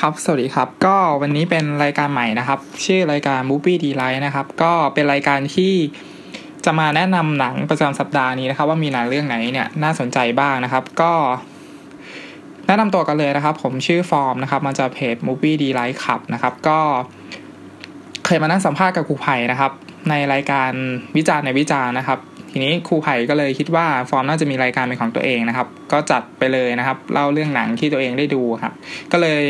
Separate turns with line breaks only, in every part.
ครับ สวัสดีครับ ก็วันนี้เป็นรายการใหม่นะครับ ชื่อรายการ Movie d e l i g h t นะครับ ก็เป็นรายการที่จะมาแนะนำหนังประจำสัปดาห์นี้นะครับ ว่ามีหนังเรื่องไหนเนี่ยน่าสนใจบ้างนะครับ ก็แนะนำตัวกันเลยนะครับ ผมชื่อฟอร์มนะครับ มาจากเพจ Movie d e l i g h t ครับนะครับ ก็เคยมานั่งสัมภาษณ์กับครูไผ่นะครับ ในรายการวิจารณ์ในวิจารณ์นะครับ ทีนี้ครูไผ่ก็เลยคิดว่าฟอร์มน่าจะมีรายการเป็นของตัวเองนะครับ ก็จัดไปเลยนะครับ เล่าเรื่องหนังที่ตัวเองได้ดูครับ ก็เลย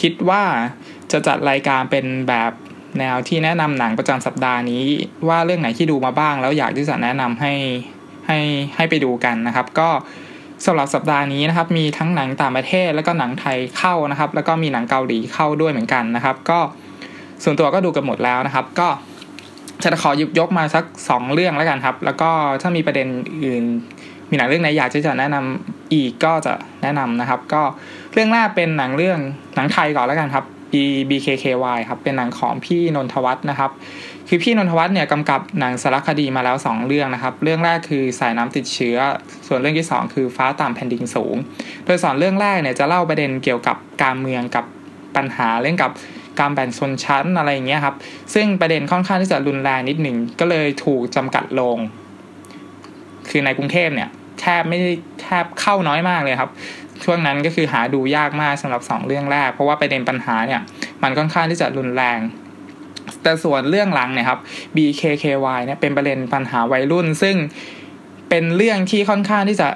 คิดว่าจะจัดรายการเป็นแบบแนวที่แนะนำหนังประจำสัปดาห์นี้ ว่าเรื่องไหนที่ดูมาบ้าง แล้วอยากที่จะแนะนำให้ให้ให้ไปดูกันนะครับ ก็สำหรับสัปดาห์นี้นะครับ มีทั้งหนังต่างประเทศแล้วก็หนังไทยเข้านะครับ แล้วก็มีหนังเกาหลีเข้าด้วยเหมือนกันนะครับ ก็ส่วนตัวก็ดูกันหมดแล้วนะครับ ก็จะขอหยิบยกมาสักสองเรื่องแล้วกันครับ แล้วก็ถ้ามีประเด็นอื่น มีหนังเรื่องไหนอยากที่จะแนะนำอีกก็จะแนะนำนะครับ ก็ เรื่องแรกเป็นหนังเรื่องหนังไทยก่อนแล้วกันครับ B BKKY ครับเป็นหนังของพี่นนทวัฒน์นะครับ คือพี่นนทวัฒน์เนี่ยกำกับหนังสารคดีมาแล้ว 2 เรื่องนะครับ เรื่องแรกคือสายน้ำติดเชื้อ ส่วนเรื่องที่ 2 คือฟ้าต่ำแผ่นดินสูง โดยสอนเรื่องแรกเนี่ยจะเล่าประเด็นเกี่ยวกับการเมืองกับปัญหาเรื่องกับการแบ่งชนชั้นอะไรอย่างเงี้ยครับ ซึ่งประเด็นค่อนข้างที่จะรุนแรงนิดหนึ่งก็เลยถูกจำกัดลง คือในกรุงเทพเนี่ยแทบไม่ได้แทบเข้าน้อยมากเลยครับ ช่วงนั้นก็คือหาดูยากมากสำหรับ 2 เรื่องแรก เพราะว่าประเด็นปัญหาเนี่ยมันค่อนข้างที่จะรุนแรง แต่ส่วนเรื่องหลังเนี่ยครับ BKKY เนี่ยเป็นประเด็นปัญหาวัยรุ่น ซึ่งเป็นเรื่องที่ค่อนข้างที่จะ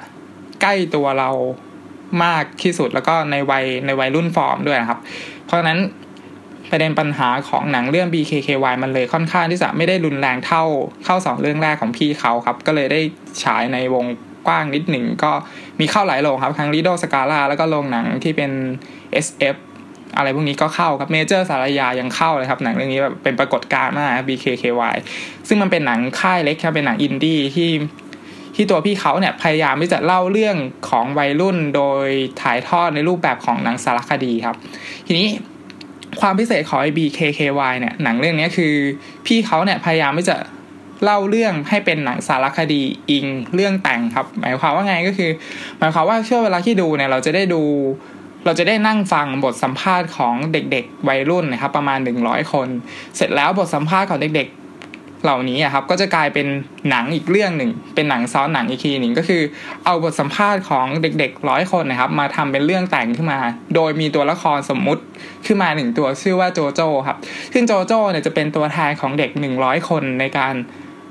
ใกล้ตัวเรามากที่สุดแล้วก็ในวัยในวัยรุ่นฟอร์มด้วยนะครับ เพราะฉะนั้นประเด็นปัญหาของหนังเรื่อง BKKY มันเลยค่อนข้างที่จะไม่ได้รุนแรงเท่าเข้าสองเรื่องแรกของพี่เขาครับ ก็เลยได้ฉายในวง กว้างนิดหนึ่งก็มีเข้าหลายโรงครับทั้ง Lido Scala แล้วก็โรงหนังที่เป็น SF อะไรพวกนี้ก็เข้าครับเมเจอร์ศาลายายังเข้าเลยครับหนังเรื่องนี้แบบเป็นปรากฏการณ์มาก BKKY ซึ่งมันเป็นหนังค่ายเล็กครับเป็นหนังอินดี้ที่ที่ตัวพี่เขาเนี่ยพยายามที่จะเล่าเรื่องของวัยรุ่นโดยถ่ายทอดในรูปแบบของหนังสารคดีครับ ทีนี้ความพิเศษของ BKKY เนี่ยหนังเรื่องนี้คือ พี่เขาเนี่ยพยายามที่จะ เล่าเรื่องให้เป็นหนังสารคดีอิงเรื่องแต่งครับ หมายความว่าไงก็คือ หมายความว่าช่วงเวลาที่ดูเนี่ยเราจะได้ดู เราจะได้นั่งฟังบทสัมภาษณ์ของเด็กๆ วัยรุ่นนะครับ ประมาณ 100 คน เสร็จแล้วบทสัมภาษณ์ของเด็กๆ เหล่านี้ครับก็จะกลายเป็นหนังอีกเรื่องหนึ่ง เป็นหนังซ้อนหนังอีกทีหนึ่งก็คือ เอาบทสัมภาษณ์ของเด็กๆร้อยคนนะครับ มาทำเป็นเรื่องแต่งขึ้นมา โดยมีตัวละครสมมุติขึ้นมาหนึ่งตัวชื่อว่าโจโจ้ครับซึ่งโจโจ้เนี่ยจะเป็นตัวแทนของเด็ก 100 คนในการ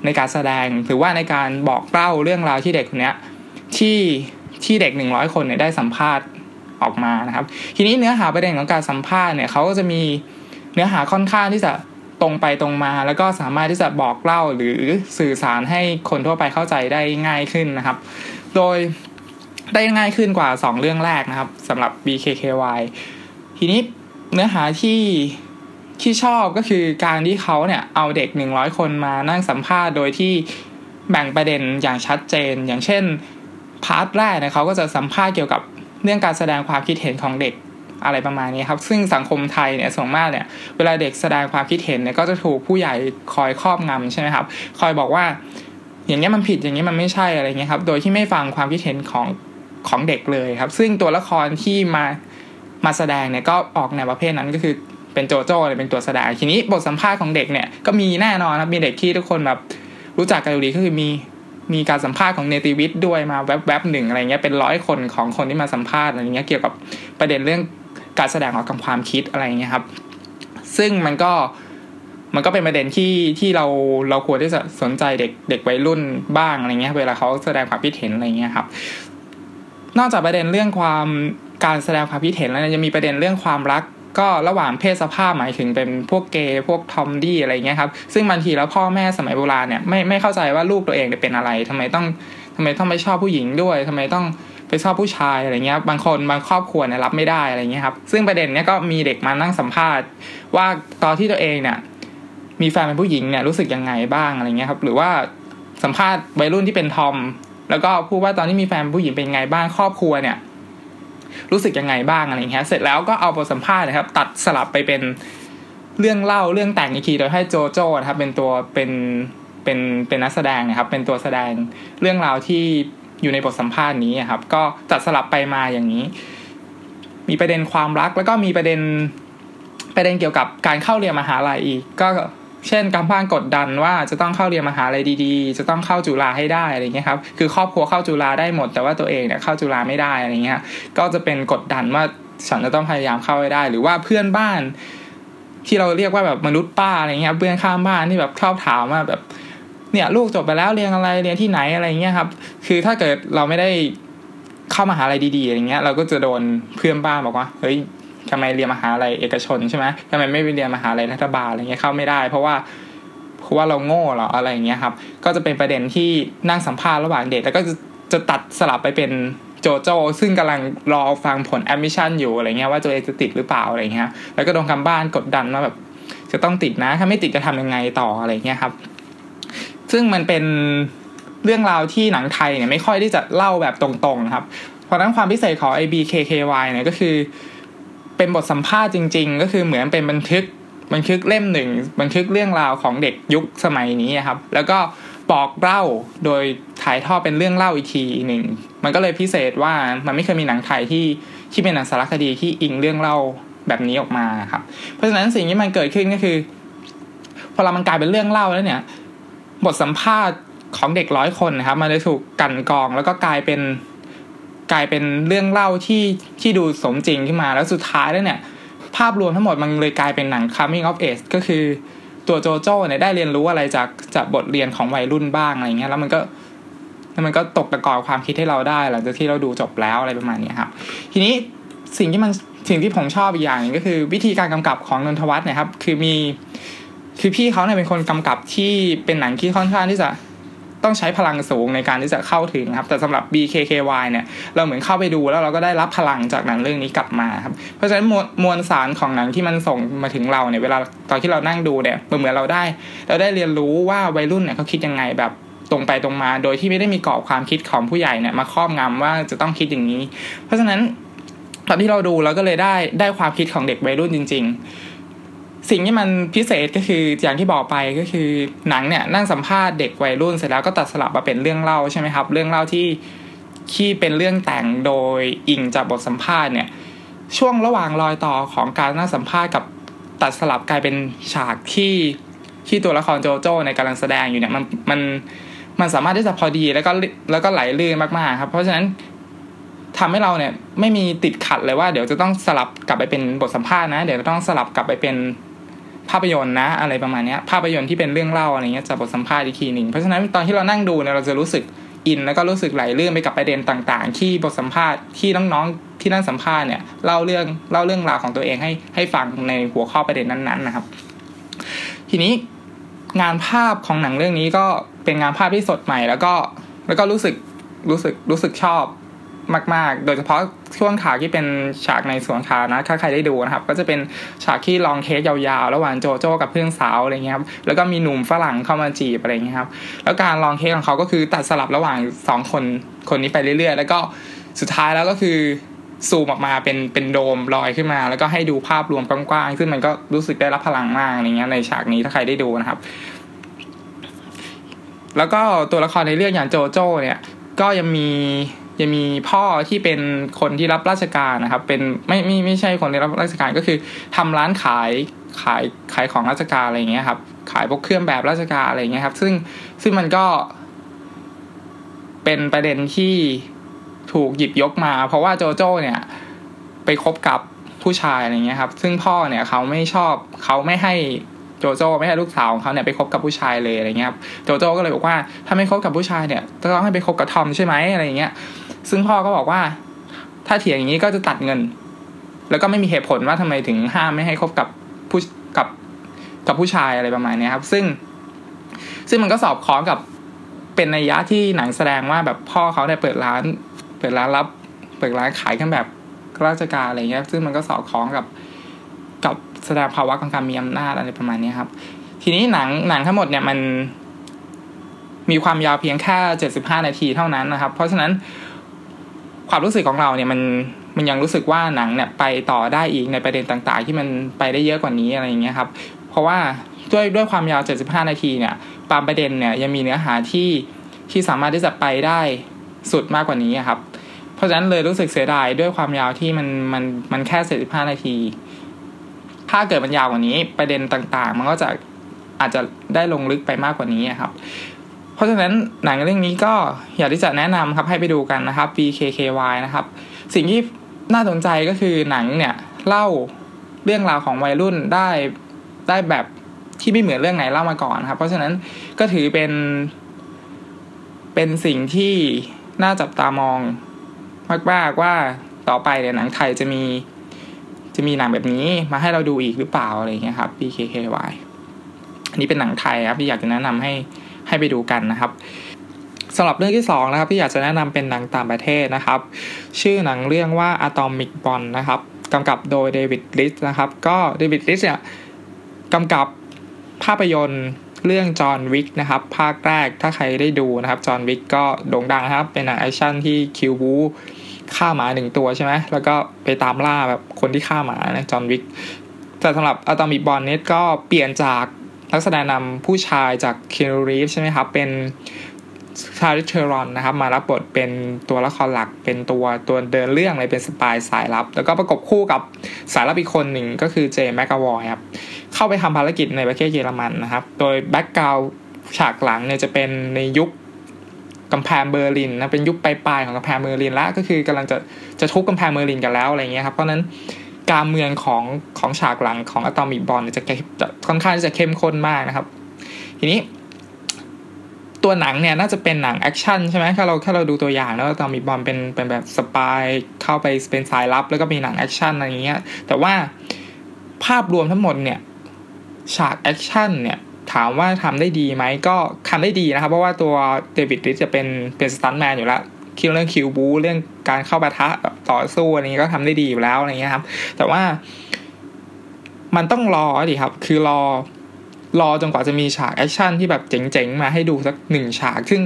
ในการแสดงหรือว่าในการบอกเล่าเรื่องราวที่เด็กคนนี้ที่ที่เด็ก 100 คนเนี่ยได้สัมภาษณ์ออกมานะครับ ทีนี้เนื้อหาประเด็นของการสัมภาษณ์เนี่ยเขาก็จะมีเนื้อหาค่อนข้างที่จะตรงไปตรงมา แล้วก็สามารถที่จะบอกเล่าหรือสื่อสารให้คนทั่วไปเข้าใจได้ง่ายขึ้นนะครับ โดยได้ง่ายขึ้นกว่า 2 เรื่องแรกนะครับสำหรับ BKKY ทีนี้เนื้อหาที่ ที่ชอบก็คือการที่เขาเนี่ยเอาเด็ก 100 คนมานั่งสัมภาษณ์โดยที่แบ่งประเด็นอย่างชัดเจน อย่างเช่นพาร์ทแรกเนี่ยเขาก็จะสัมภาษณ์เกี่ยวกับเรื่องการแสดงความคิดเห็นของเด็กอะไรประมาณนี้ครับ ซึ่งสังคมไทยเนี่ยส่วนมากเนี่ยเวลาเด็กแสดงความคิดเห็นเนี่ยก็จะถูกผู้ใหญ่คอยครอบงำใช่ไหมครับ คอยบอกว่า อย่างนี้มันผิดอย่างนี้มันไม่ใช่อะไรเงี้ยครับ โดยที่ไม่ฟังความคิดเห็นของของเด็กเลยครับ ซึ่งตัวละครที่มามาแสดงเนี่ยก็ออกในประเภทนั้นก็คือ เป็นโจโจ้เลยเป็นตัวแสดงทีนี้บทสัมภาษณ์ของเด็กเนี่ยก็มีแน่นอนครับมีเด็กที่ทุกคนแบบรู้จักกันอยู่ดีก็คือมีมีการสัมภาษณ์ของเนติวิทย์ด้วยมาแวบๆหนึ่งอะไรเงี้ยเป็นร้อยคนของคนที่มาสัมภาษณ์อะไรเงี้ยเกี่ยวกับประเด็นเรื่องการแสดงออกกับความคิดอะไรเงี้ยครับ ซึ่งมันก็มันก็เป็นประเด็นที่ที่เราเราควรที่จะสนใจเด็กเด็กวัยรุ่นบ้างอะไรเงี้ยเวลาเขาแสดงความคิดเห็นอะไรเงี้ยครับ นอกจากประเด็นเรื่องความการแสดงความคิดเห็นแล้วยังมีประเด็นเรื่องความรัก ก็ระหว่างเพศสภาพหมายถึงเป็นพวกเกย์พวกทอมดี้อะไรเงี้ยครับซึ่งบางทีแล้วพ่อแม่สมัยโบราณเนี่ยไม่ไม่เข้าใจว่าลูกตัวเองเป็นอะไรทำไมต้องทำไมต้องไปชอบผู้หญิงด้วยทำไมต้องไปชอบผู้ชายอะไรเงี้ยบางคนบางครอบครัวเนี่ยรับไม่ได้อะไรเงี้ยครับซึ่งประเด็นเนี้ยก็มีเด็กมานั่งสัมภาษณ์ ว่าตอนที่ตัวเองเนี่ยมีแฟนเป็นผู้หญิงเนี่ยรู้สึกยังไงบ้างอะไรเงี้ยครับหรือว่าสัมภาษณ์วัยรุ่นที่เป็นทอมแล้วก็พูดว่าตอนที่มีแฟนผู้หญิงเป็นยังไงบ้างครอบครัวเนี่ย รู้สึกยังไงบ้างอะไรเงี้ยเสร็จแล้วก็เอาบทสัมภาษณ์นะครับ ตัดสลับไปเป็นเรื่องเล่าเรื่องแต่งอีกทีโดยให้โจโจ้นะครับ เป็นตัวเป็นเป็นเป็นนักแสดงนะครับ เป็นตัวแสดงเรื่องราวที่อยู่ในบทสัมภาษณ์นี้ครับ ก็ตัดสลับไปมาอย่างนี้ มีประเด็นความรักแล้วก็มีประเด็นประเด็นเกี่ยวกับการเข้าเรียนมหาลัยอีกก็ เช่นการบ้านกดดันว่าจะต้องเข้าเรียนมหาลัยดีๆ จะต้องเข้าจุฬาให้ได้อะไรเงี้ยครับคือครอบครัวเข้าจุฬาได้หมด แต่ว่าตัวเองเนี่ยเข้าจุฬาไม่ได้อะไรเงี้ยก็จะเป็นกดดันว่าฉันจะต้องพยายามเข้าให้ได้ หรือว่าเพื่อนบ้าน ที่เราเรียกว่าแบบมนุษย์ป้าอะไรเงี้ยเพื่อนข้างบ้านที่แบบชอบถามว่าแบบเนี่ยลูกจบไปแล้วเรียนอะไรเรียนที่ไหนอะไรเงี้ยครับ คือถ้าเกิดเราไม่ได้เข้ามหาลัยดีๆอะไรเงี้ย เราก็จะโดนเพื่อนบ้านบอกว่าเฮ้ย ทำไมเรียนมหาลัยเอกชนใช่ไหมทำไมไม่ไปเรียนมหาลัยรัฐบาลอะไรเงี้ยเข้าไม่ได้ เพราะว่าเพราะว่าเราโง่เหรออะไรเงี้ยครับ ก็จะเป็นประเด็นที่นั่งสัมภาษณ์ระหว่างเด็กแล้วก็จะจะตัดสลับไปเป็นโจโจซึ่งกำลังรอฟังผลแอดมิชชั่นอยู่อะไรเงี้ยว่าตัวเองจะติดหรือเปล่าอะไรเงี้ยแล้วก็โดนทางบ้านกดดันว่าแบบจะต้องติดนะ ถ้าไม่ติดจะทำยังไงต่ออะไรเงี้ยครับ ซึ่งมันเป็นเรื่องราวที่หนังไทยเนี่ยไม่ค่อยที่จะเล่าแบบตรงๆครับ เพราะนั้นความพิเศษของ IBKKY เนี่ยก็คือ เป็นบทสัมภาษณ์จริง ๆ ก็คือเหมือนเป็นบันทึกบันทึกเล่มหนึ่งบันทึกเรื่องราวของเด็กยุคสมัยนี้ครับ แล้วก็บอกเล่าโดยถ่ายทอดเป็นเรื่องเล่าอีกทีหนึ่งมันก็เลยพิเศษว่ามันไม่เคยมีหนังไทยที่ที่เป็นหนังสารคดีที่อิงเรื่องเล่าแบบนี้ออกมาครับ เพราะฉะนั้นสิ่งที่มันเกิดขึ้นก็คือ พอเรามันกลายเป็นเรื่องเล่าแล้วเนี่ย บทสัมภาษณ์ของเด็กร้อยคนนะครับ มันเลยถูกกันกองแล้วก็กลายเป็น กลายเป็นเรื่องเล่าที่ที่ดูสมจริงขึ้นมาแล้วสุดท้ายแล้วเนี่ย ภาพรวมทั้งหมดมันเลยกลายเป็นหนัง coming of age ก็คือตัวโจโจ้เนี่ยได้เรียนรู้อะไรจากจากบทเรียนของวัยรุ่นบ้างอะไรเงี้ยแล้วมันก็แล้วมันก็ตกตะกอนความคิดให้เราได้หลังจากที่เราดูจบแล้วอะไรประมาณนี้ครับ ทีนี้สิ่งที่มันสิ่งที่ผมชอบอีกอย่างนึงก็คือ วิธีการกำกับของนนทวัฒน์นี่ยครับ คือมี คือพี่เขาเนี่ยเป็นคนกำกับที่เป็นหนังที่ค่อนข้างที่จะ ต้องใช้พลังสูงในการที่จะเข้าถึงครับแต่สำหรับ BKKY เนี่ยเราเหมือนเข้าไปดูแล้วเราก็ได้รับพลังจากหนังเรื่องนี้กลับมาครับเพราะฉะนั้นมวลมวลสารของหนังที่มันส่งมาถึงเราเนี่ยเวลาตอนที่เรานั่งดูเนี่ยเหมือนเราได้ เราได้เรียนรู้ว่าวัยรุ่นเนี่ยเขาคิดยังไงแบบตรงไปตรงมา โดยที่ไม่ได้มีกรอบความคิดของผู้ใหญ่เนี่ยมาครอบงำว่าจะต้องคิดอย่างนี้ เพราะฉะนั้นตอนที่เราดูเราก็เลยได้ได้ความคิดของเด็กวัยรุ่นจริง ๆ สิ่งที่มันพิเศษก็คืออย่างที่บอกไปก็คือหนังเนี่ยนั่งสัมภาษณ์เด็กวัยรุ่นเสร็จแล้วก็ตัดสลับมาเป็นเรื่องเล่าใช่ไหมครับ เรื่องเล่าที่ที่เป็นเรื่องแต่งโดยอิงจากบทสัมภาษณ์เนี่ยช่วงระหว่างรอยต่อของการนั่งสัมภาษณ์กับตัดสลับกลายเป็นฉากที่ที่ตัวละครโจโจ้ในกำลังแสดงอยู่เนี่ยมันมันมันสามารถที่จะพอดีแล้วก็แล้วก็ไหลลื่นมากๆครับ เพราะฉะนั้นทำให้เราเนี่ยไม่มีติดขัดเลยว่าเดี๋ยวจะต้องสลับกลับไปเป็นบทสัมภาษณ์นะ เดี๋ยวจะต้องสลับกลับไปเป็น ภาพยนตร์นะ อะไรประมาณนี้ภาพยนตร์ที่เป็นเรื่องเล่าอะไรเงี้ยจากบทสัมภาษณ์อีกทีหนึ่งเพราะฉะนั้นตอนที่เรานั่งดูเนี่ยเราจะรู้สึกอินแล้วก็รู้สึกไหลเลื่อนไปกับประเด็นต่างๆ ที่บทสัมภาษณ์ที่น้องๆที่นั่งสัมภาษณ์เนี่ยเล่าเรื่องเล่าเรื่องราวของตัวเองให้ให้ฟังในหัวข้อประเด็นนั้นๆนะครับ ทีนี้งานภาพของหนังเรื่องนี้ก็เป็นงานภาพที่สดใหม่ แล้วก็แล้วก็รู้สึกรู้สึกรู้สึกชอบ มาก ๆ โดยเฉพาะช่วงฉากที่เป็นฉากในสวนสานะถ้าใครได้ดูนะครับ ก็จะเป็นฉากที่ลองเทสยาวๆ ระหว่างโจโจ้กับเพื่อนสาวอะไรเงี้ยครับแล้วก็มีหนุ่มฝรั่งเข้ามาจีบอะไรเงี้ยครับแล้วการลองเทสของเขาก็คือตัดสลับระหว่างสองคนคนนี้ไปเรื่อยๆ แล้วก็สุดท้ายแล้วก็คือซูมออกมาเป็นเป็นโดมลอยขึ้นมา แล้วก็ให้ดูภาพรวมกว้างๆซึ่งมันก็รู้สึกได้รับพลังมากอะไรเงี้ยในฉากนี้ถ้าใครได้ดูนะครับ แล้วก็ตัวละครในเรื่องอย่างโจโจ้เนี่ยก็ยังมี ยังมีพ่อที่เป็นคนที่รับราชการนะครับ เป็นไม่ไม่ไม่ใช่คนที่รับราชการก็คือทำร้านขายขายขายของราชการอะไรเงี้ยครับ ขายพวกเครื่องแบบราชการอะไรเงี้ยครับ ซึ่งซึ่งมันก็ เป็นประเด็นที่ถูกหยิบยกมา เพราะว่าโจโจ้เนี่ย ไปคบกับผู้ชายอะไรเงี้ยครับ ซึ่งพ่อเนี่ยเขาไม่ชอบเขาไม่ให้โจโจ้ไม่ให้ลูกสาวของเขาเนี่ยไปคบกับผู้ชายเลยอะไรเงี้ยครับโจโจ้ก็เลยบอกว่าถ้าไม่คบกับผู้ชายเนี่ยต้องให้ไปคบกับทอมใช่ไหมอะไรเงี้ย ซึ่งพ่อก็บอกว่า ถ้าเถียงอย่างนี้ก็จะตัดเงิน แล้วก็ไม่มีเหตุผลว่าทำไมถึงห้ามไม่ให้คบกับผู้กับกับผู้ชายอะไรประมาณนี้ครับ ซึ่ง ซึ่งมันก็สอบคล้องกับเป็นนัยยะที่หนังแสดงว่าแบบพ่อเขาเนี่ยเปิดร้าน เปิดร้านรับ เปิดร้านขายกันแบบราชการอะไรเงี้ย ซึ่งมันก็สอดคล้องกับกับแสดงภาวะของการมีอำนาจอะไรประมาณนี้ครับ ทีนี้หนังหนังทั้งหมดเนี่ยมันมีความยาวเพียงแค่เจ็ดสิบห้านาทีเท่านั้นนะครับ เพราะฉะนั้น ความรู้สึกของเราเนี่ยมันมันยังรู้สึกว่าหนังเนี่ยไปต่อได้อีกในประเด็นต่างๆ ที่มันไปได้เยอะกว่านี้อะไรอย่างเงี้ยครับ เพราะว่าด้วยด้วยความยาว 75 นาทีเนี่ยบางประเด็นเนี่ยยังมีเนื้อหาที่ที่สามารถที่จะไปได้สุดมากกว่านี้ครับ เพราะฉะนั้นเลยรู้สึกเสียดายด้วยความยาวที่มันมันมันแค่เสิบห้านาที ถ้าเกิดมันยาวกว่านี้ประเด็นต่างๆ มันก็จะอาจจะได้ลงลึกไปมากกว่านี้ครับ เพราะฉะนั้นหนังเรื่องนี้ก็อยากที่จะแนะนำครับให้ไปดูกันนะครับ BKKY นะครับ สิ่งที่น่าสนใจก็คือหนังเนี่ยเล่าเรื่องราวของวัยรุ่นได้ได้แบบที่ไม่เหมือนเรื่องไหนเล่ามาก่อนครับ เพราะฉะนั้นก็ถือเป็น เป็นสิ่งที่น่าจับตามองมากๆว่าต่อไปเนี่ยหนังไทยจะมีจะมีหนังแบบนี้มาให้เราดูอีกหรือเปล่าอะไรเงี้ยครับ BKKY อันนี้เป็นหนังไทยครับที่อยากจะแนะนำให้ ให้ไปดูกันนะครับสำหรับเรื่องที่สองนะครับที่อยากจะแนะนำเป็นหนังต่างประเทศนะครับ ชื่อหนังเรื่องว่า Atomic b o n นะครับกำกับโดยเดวิดลิสนะครับ ก็เดวิดลิสเนี่ยกำกับภาพยนตร์เรื่อง John Wick นะครับ ภาคแรกถ้าใครได้ดูนะครับ John Wick ก็โด่งดังครับ เป็นหนังแอคชั่นที่คิวบู๊ฆ่าหมาหนึ่งตัวใช่ไหมแล้วก็ไปตามล่าแบบคนที่ฆ่าหมานะ John Wick แต่สำหรับ Atomic Blonde เนี่ยก็เปลี่ยนจาก นักแสดงนำผู้ชายจากเคนูรีฟใช่ไหมครับเป็นชาร์ลิซ เธอรอนนะครับมารับบทเป็นตัวละครหลักเป็นตัวตัวเดินเรื่องเลยเป็น spy สายลับ แล้วก็ประกบคู่กับสายลับอีกคนหนึ่งก็คือเจมส์ แมคอะวอยครับเข้าไปทำภารกิจในประเทศเยอรมันนะครับ โดย background ฉากหลังเนี่ยจะเป็นในยุคกำแพงเบอร์ลินนะเป็นยุคปลายๆของกำแพงเบอร์ลินแล้วก็คือกำลังจะจะทุบกำแพงเบอร์ลินกันแล้วอะไรเงี้ยครับเพราะนั้นการเมืองของของฉากหลังของ Atomic Blonde จะจะ ค่อนข้างจะเข้มข้นมากนะครับ ทีนี้ ตัวหนังเนี่ยน่าจะเป็นหนังแอคชั่นใช่ไหมถ้าเราถ้าเราดูตัวอย่างแล้ว Atomic Blonde เป็นเป็นแบบ spyเข้าไปเป็นสายลับ แล้วก็มีหนังแอคชั่นอะไรเงี้ยแต่ว่าภาพรวมทั้งหมดเนี่ยฉากแอคชั่นเนี่ยถามว่าทำได้ดีไหมก็ทำได้ดีนะครับ เพราะว่าตัวเดวิด ลีตช์จะเป็นเป็นสตันแมนอยู่แล้วคิวเรื่องคิวบู๊เรื่องการเข้าปะทะต่อสู้อะไรนี้ก็ทำได้ดีอยู่แล้วอะไรเงี้ยครับ แต่ว่า มันต้องรอสิครับ คือรอ รอจนกว่าจะมีฉากแอคชั่นที่แบบเจ๋งๆ มาให้ดูสักหนึ่งฉาก ซึ่ง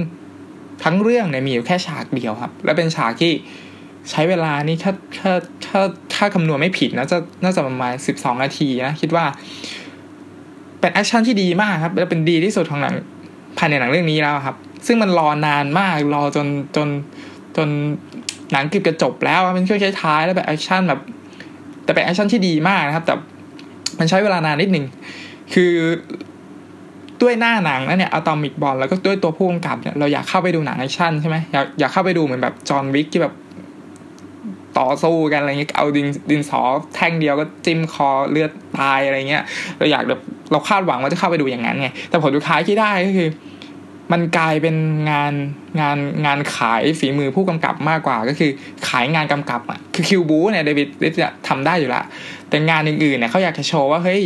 ทั้งเรื่องเนี่ยมีอยู่แค่ฉากเดียวครับ และเป็นฉากที่ใช้เวลานี่ถ้าถ้าถ้าถ้าคำนวณไม่ผิดนะจะน่าจะประมาณสิบสองนาทีนะคิดว่า เป็นแอคชั่นที่ดีมากครับ และเป็นดีที่สุดของหนังภายในหนังเรื่องนี้แล้วครับ ซึ่งมันรอนานมากรอจนจนจนหนังเกือบจะจบแล้วเป็นช่วงท้ายแล้วแบบแอคชั่นแบบ แต่เป็นแอคชั่นที่ดีมากนะครับ แต่ มันใช้เวลานานนิดหนึ่งคือด้วยหน้าหนังนั่นเนี่ย Atomic Blonde แล้วก็ด้วยตัวผู้กำกับเนี่ยเราอยากเข้าไปดูหนังแอคชั่นใช่ไหมอยากอยากเข้าไปดูเหมือนแบบ John Wick ที่แบบต่อสู้กันอะไรเงี้ยเอาดินดินสอแท่งเดียวก็จิ้มคอเลือดตายอะไรเงี้ย เราอยากแบบเราคาดหวังว่าจะเข้าไปดูอย่างนั้นไงแต่ผลสุดท้ายที่ได้ก็คือ มันกลายเป็นงานงานงานขายฝีมือผู้กำกับมากกว่า ก็คือขายงานกำกับอะคือคิวบู๊เนี่ยเดวิดลีตช์ทำได้อยู่ละแต่งานอื่นๆเนี่ยเขาอยากจะโชว์ว่าเฮ้ย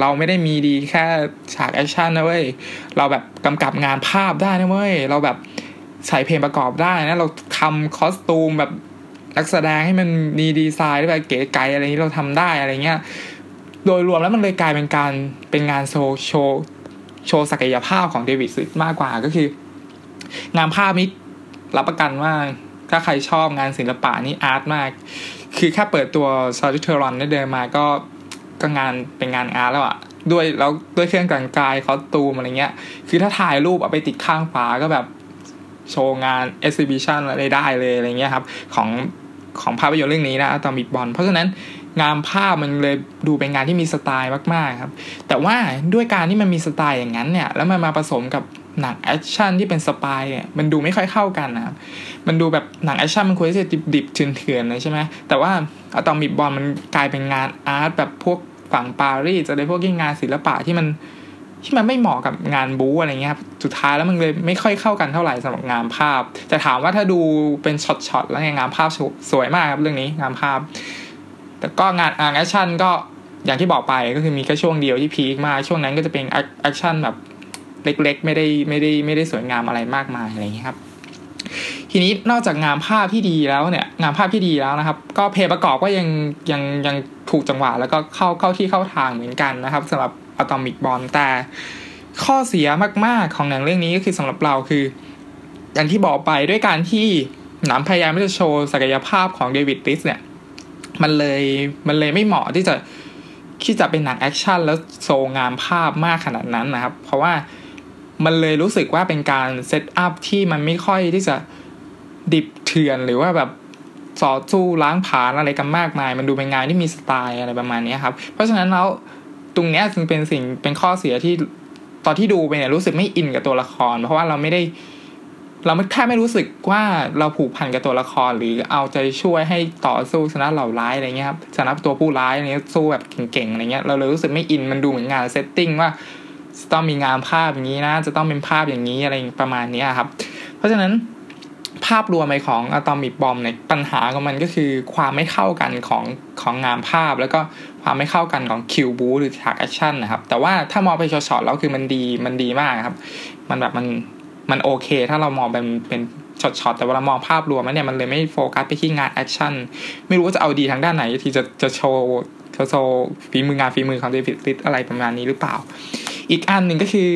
เราไม่ได้มีดีแค่ฉากแอคชั่นนะเว้ยเราแบบกำกับงานภาพได้นะเว้ยเราแบบใส่เพลงประกอบได้นะเราทำ costume แบบนักแสดงให้มันมีดีไซน์แบบเก๋ไก๋อะไรนี้เราทำได้อะไรเงี้ยโดยรวมแล้วมันเลยกลายเป็นการเป็นงานโชว์โชว์ โชว์ศักยภาพของเดวิด ลีตช์มากกว่าก็คือ งานภาพนี้รับประกันว่าถ้าใครชอบงานศิลปะนี่ art มาก คือแค่เปิดตัวชาร์ลิซ เธอรอนได้เดินมาก็ก็งานเป็นงาน art แล้วอะด้วยแล้วด้วยเครื่องแต่งกาย costume อะไรเงี้ย คือถ้าถ่ายรูปเอาไปติดข้างฝาก็แบบโชว์งาน exhibition อะไรได้เลยอะไรเงี้ยครับ ของของภาพยนตร์เรื่องนี้นะ Atomic Blonde เพราะฉะนั้น งานภาพมันเลยดูเป็นงานที่มีสไตล์มากๆครับ แต่ว่าด้วยการที่มันมีสไตล์อย่างนั้นเนี่ย แล้วมันมาผสมกับหนังแอคชั่นที่เป็น spy เนี่ยมันดูไม่ค่อยเข้ากันนะครับมันดูแบบหนังแอคชั่นมันควรจะดิบๆเถื่อนๆเลยใช่ไหมแต่ว่า Atomic Blonde มันกลายเป็นงาน art แบบพวกฝั่งปารีสจะได้พวกที่งานศิลปะที่มันที่มันไม่เหมาะกับงานบู๊อะไรเงี้ยครับสุดท้ายแล้วมันเลยไม่ค่อยเข้ากันเท่าไหร่สำหรับงานภาพแต่ถามว่าถ้าดูเป็นช็อตๆแล้วงานภาพสวยมากครับเรื่องนี้งานภาพ แต่ก็งานงานแอคชั่นก็อย่างที่บอกไปก็คือมีแค่ช่วงเดียวที่ peak มากช่วงนั้นก็จะเป็นแอคชั่นแบบเล็กๆ ไม่ได้ไม่ได้ไม่ได้สวยงามอะไรมากมายอะไรเงี้ยครับ ทีนี้นอกจากงานภาพที่ดีแล้วเนี่ยงานภาพที่ดีแล้วนะครับ ก็เพลงประกอบก็ยังยังยังถูกจังหวะแล้วก็เข้าเข้าที่เข้าทางเหมือนกันนะครับสำหรับ Atomic Blonde แต่ข้อเสียมากๆของหนังเรื่องนี้ก็คือสำหรับเราคือ อย่างที่บอกไปด้วยการที่หนังพยายามที่จะโชว์ศักยภาพของเดวิด ลีตช์เนี่ย มันเลยมันเลยไม่เหมาะที่จะที่จะเป็นหนังแอคชั่นแล้วโชว์งานภาพมากขนาดนั้นนะครับ เพราะว่ามันเลยรู้สึกว่าเป็นการ set up ที่มันไม่ค่อยที่จะดิบเถื่อนหรือว่าแบบต่อสู้ล้างผลาญอะไรกันมากมาย มันดูเป็นงานที่มีสไตล์อะไรประมาณนี้ครับ เพราะฉะนั้นแล้วตรงเนี้ยจึงเป็นสิ่งเป็นข้อเสียที่ตอนที่ดูไปเนี่ยรู้สึกไม่อินกับตัวละคร เพราะว่าเราไม่ได้ เราแค่ไม่รู้สึกว่าเราผูกพันกับตัวละครหรือเอาใจช่วยให้ต่อสู้ชนะเหล่าร้ายอะไรเงี้ยครับชนะตัวผู้ร้ายอะไรเงี้ยสู้แบบเก่งๆอะไรเงี้ยเราเลยรู้สึกไม่อินมันดูเหมือนงาน setting ว่าจะต้องมีงานภาพอย่างนี้นะจะต้องเป็นภาพอย่างนี้อะไรประมาณนี้ครับ เพราะฉะนั้นภาพรวมไปของ Atomic Blonde เนี่ยปัญหาของมันก็คือความไม่เข้ากันของของงานภาพ แล้วก็ความไม่เข้ากันของคิวบู๊หรือฉากแอคชั่นนะครับแต่ว่าถ้ามองไปช็อตๆแล้วคือมันดีมันดีมากครับ มันแบบมัน มันโอเค ถ้าเรามองเป็นเป็นช็อตๆแต่เวลามองภาพรวมแล้วเนี่ยมันเลยไม่โฟกัสไปที่งานแอคชั่นไม่รู้ว่าจะเอาดีทางด้านไหนที่จะจะโชว์จะโชว์ฝีมืองานฝีมือของเดวิดลีตช์อะไรประมาณนี้หรือเปล่า อีกอันหนึ่งก็คือ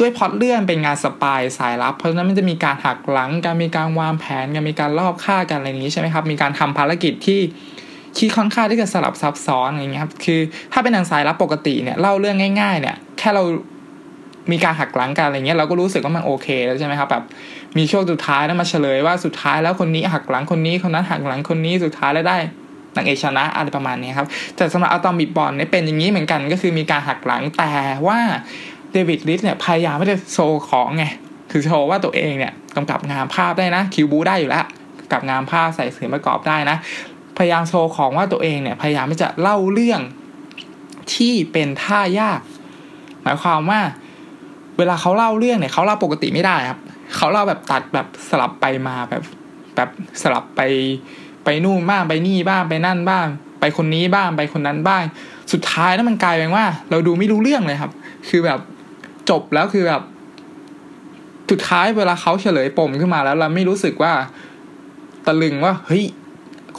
ด้วยพอดเรื่องเป็นงาน spy สายลับ เพราะฉะนั้นมันจะมีการหักหลังการมีการวางแผนการมีการลอบฆ่ากันอะไรนี้ใช่ไหมครับ มีการทำภารกิจที่ที่ค่อนข้างที่จะสลับซับซ้อนอะไรเงี้ยครับคือถ้าเป็นหนังสายลับปกติเนี่ยเล่าเรื่องง่ายๆเนี่ยแค่เรา มีการหักหลังกันอะไรเงี้ยเราก็รู้สึกว่ามันโอเคแล้วใช่ไหมครับแบบมีช่วงสุดท้ายแล้วมาเฉลยว่าสุดท้ายแล้วคนนี้หักหลังคนนี้คนนั้นหักหลังคนนี้สุดท้ายแล้วได้นางเอกชนะอะไรประมาณนี้ครับแต่สำหรับอะตอมบิบอลเนี่ยเป็นอย่างนี้เหมือนกันก็คือมีการหักหลังแต่ว่าเดวิดลิสเนี่ยพยายามไม่ได้โชว์ของไงคือโชว์ว่าตัวเองเนี่ยกำกับงานภาพได้นะคิวบูได้อยู่แล้วกับงานภาพใส่เสียงประกอบได้นะ พยายามโชว์ของว่าตัวเองเนี่ยพยายามที่จะเล่าเรื่องที่เป็นท่ายาก หมายความว่า เวลาเขาเล่าเรื่องเนี่ยเขาเล่าปกติไม่ได้ครับเขาเล่าแบบตัดแบบสลับไปมาแบบแบบสลับไปไปนู่นบ้างไปนี่บ้างไปนั่นบ้าง ไปคนนี้บ้างไปคนนั้นบ้าง สุดท้ายแล้วมันกลายเป็นว่า เราดูไม่รู้เรื่องเลยครับ คือแบบจบแล้วคือแบบสุดท้ายเวลาเขาเฉลยปมขึ้นมาแล้ว เราไม่รู้สึกว่าตะลึงว่าเฮ้ย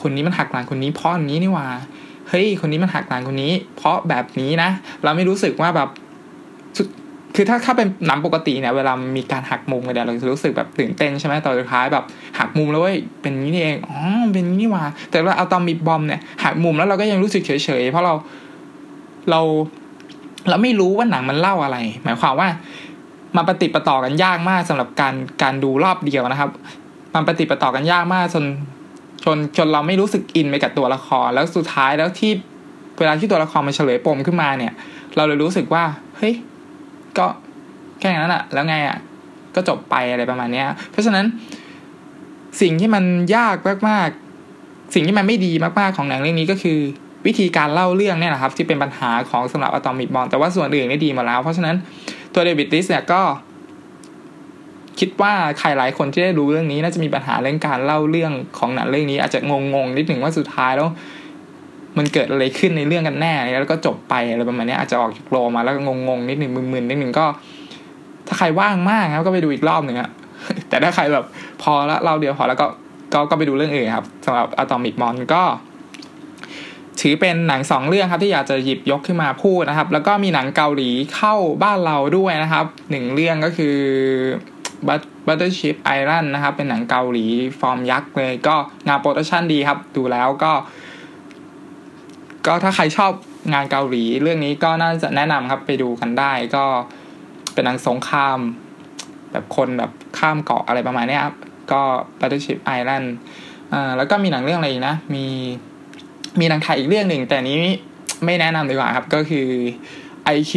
คนนี้มันหักหลังคนนี้เพราะอย่างนี้นี่ว่าเฮ้ยคนนี้มันหักหลังคนนี้ เพราะแบบนี้นะ เราไม่รู้สึกว่าแบบ คือถ้าถ้าเป็นหนังปกติเนี่ยเวลามีการหักมุมเนี่ยเราจะรู้สึกแบบตื่นเต้นใช่ไหมตอนสุดท้ายแบบหักมุมแล้วเว้ยเป็นนี้นี่เองอ๋อเป็นนี้นี่ว่า แต่ว่าเอาตอมมีบอมเนี่ยหักมุมแล้วเราก็ยังรู้สึกเฉยๆเพราะเราเราเราไม่รู้ว่าหนังมันเล่าอะไร หมายความว่ามันปฏิปต่อกันยากมากสำหรับการการดูรอบเดียวนะครับ มันปฏิปต่อกันยากมากจนจนจนเราไม่รู้สึกอินไปกับตัวละครแล้วสุดท้ายแล้วที่เวลาที่ตัวละครมันเฉลยปมขึ้นมาเนี่ย เราเลยรู้สึกว่าเฮ้ย ก็แค่นั้นอะแล้วไงอะก็จบไปอะไรประมาณนี้เพราะฉะนั้นสิ่งที่มันยากมากๆ สิ่งที่มันไม่ดีมากๆของหนังเรื่องนี้ก็คือ วิธีการเล่าเรื่องเนี่ยนะครับ ที่เป็นปัญหาของสำหรับอะตอมิกบอลแต่ว่าส่วนอื่นนี่ดีมดแล้ว เพราะฉะนั้นตัวเดวิดติสเนี่ยก็ คิดว่าใครหลายคนที่ได้รู้เรื่องนี้น่าจะมีปัญหาเรื่องการเล่าเรื่องของหนังเรื่องนี้ อาจจะงงๆนิดหนึ่งว่าสุดท้ายแล้ว มันเกิดอะไรขึ้นในเรื่องกันแน่แล้วก็จบไปอะไรประมาณนี้อาจจะออกจากโลมาแล้วก็งงๆนิดหนึ่งมึนๆนิดหนึ่งก็ ถ้าใครว่างมากครับก็ไปดูอีกรอบหนึ่งอะแต่ถ้าใครแบบพอละเราเดียวพอแล้วก็ก็ก็ไปดูเรื่องอื่นครับสำหรับอะตอมิกมอนก็ถือเป็นหนังสองเรื่องครับที่อยากจะหยิบยกขึ้นมาพูดนะครับ แล้วก็มีหนังเกาหลีเข้าบ้านเราด้วยนะครับหนึ่งเรื่องก็คือ Battleship Island นะครับ เป็นหนังเกาหลีฟอร์มยักษ์เลยก็งาน production ดีครับ ดูแล้วก็ ก็ถ้าใครชอบงานเกาหลีเรื่องนี้ก็น่าจะแนะนำครับไปดูกันได้ก็เป็นหนังสงคราม แบบคนแบบข้ามเกาะอะไรประมาณนี้ครับก็ Battleship Island อ่าแล้วก็มีหนังเรื่องอะไรอีกนะ มีมีหนังไทยอีกเรื่องหนึ่ง แต่นี้ไม่แนะนำดีกว่าครับ ก็คือ IQ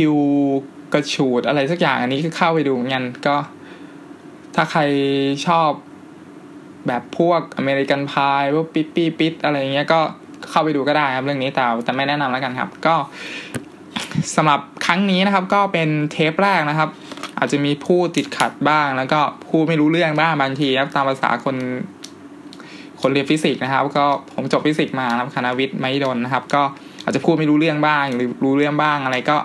กระชูดอะไรสักอย่างอันนี้คือเข้าไปดูเงี้ยก็ ถ้าใครชอบแบบพวกอเมริกันพายพวกปิ๊ปปี้ปิ๊ดอะไรเงี้ยก็ เข้าไปดูก็ได้ครับเรื่องนี้แต่แต่ไม่แนะนำแล้วกันครับ ก็สำหรับครั้งนี้นะครับก็เป็นเทปแรกนะครับ อาจจะมีผู้ติดขัดบ้าง แล้วก็ผู้ไม่รู้เรื่องบ้างบางทีครับตามภาษาคนคนเรียนฟิสิกส์นะครับ ก็ผมจบฟิสิกส์มาครับคณะวิทย์ไม่ดนนะครับ ก็อาจจะพูดไม่รู้เรื่องบ้าง หรือรู้เรื่องบ้างอะไรก็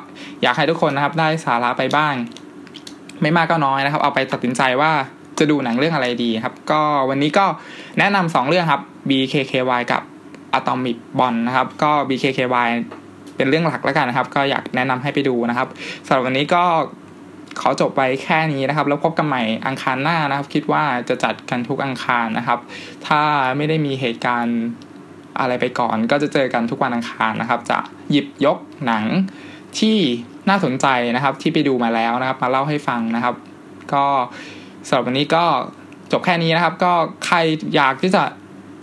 อยากให้ทุกคนนะครับ ได้สาระไปบ้าง ไม่มากก็น้อยนะครับ เอาไปตัดสินใจว่าจะดูหนังเรื่องอะไรดีครับ ก็วันนี้ก็แนะนำสองเรื่องครับ BKKY กับ Atomic Blonde นะครับ ก็ BKKY เป็นเรื่องหลักแล้วกันนะครับ ก็อยากแนะนำให้ไปดูนะครับสำหรับวันนี้ก็ขอจบไปแค่นี้นะครับ แล้วพบกันใหม่อังคารหน้านะครับ คิดว่าจะจัดกันทุกอังคารนะครับ ถ้าไม่ได้มีเหตุการณ์อะไรไปก่อน ก็จะเจอกันทุกวันอังคารนะครับ จะหยิบยกหนังที่น่าสนใจนะครับ ที่ไปดูมาแล้วนะครับ มาเล่าให้ฟังนะครับ ก็สำหรับวันนี้ก็จบแค่นี้นะครับ ก็ใครอยากที่จะ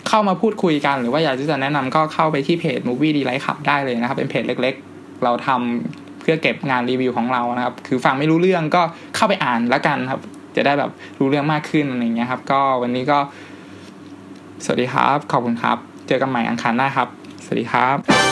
เข้ามาพูดคุยกัน หรือว่าอยากจะแนะนำก็เข้าไปที่เพจ Movie ดีไลท์ขับได้เลยนะครับ เป็นเพจเล็กๆ เราทำเพื่อเก็บงานรีวิวของเรานะครับ คือฟังไม่รู้เรื่องก็เข้าไปอ่านแล้วกันครับ จะได้แบบรู้เรื่องมากขึ้นอะไรเงี้ยครับ ก็วันนี้ก็ สวัสดีครับ ขอบคุณครับ เจอกันใหม่อังคารหน้าครับ สวัสดีครับ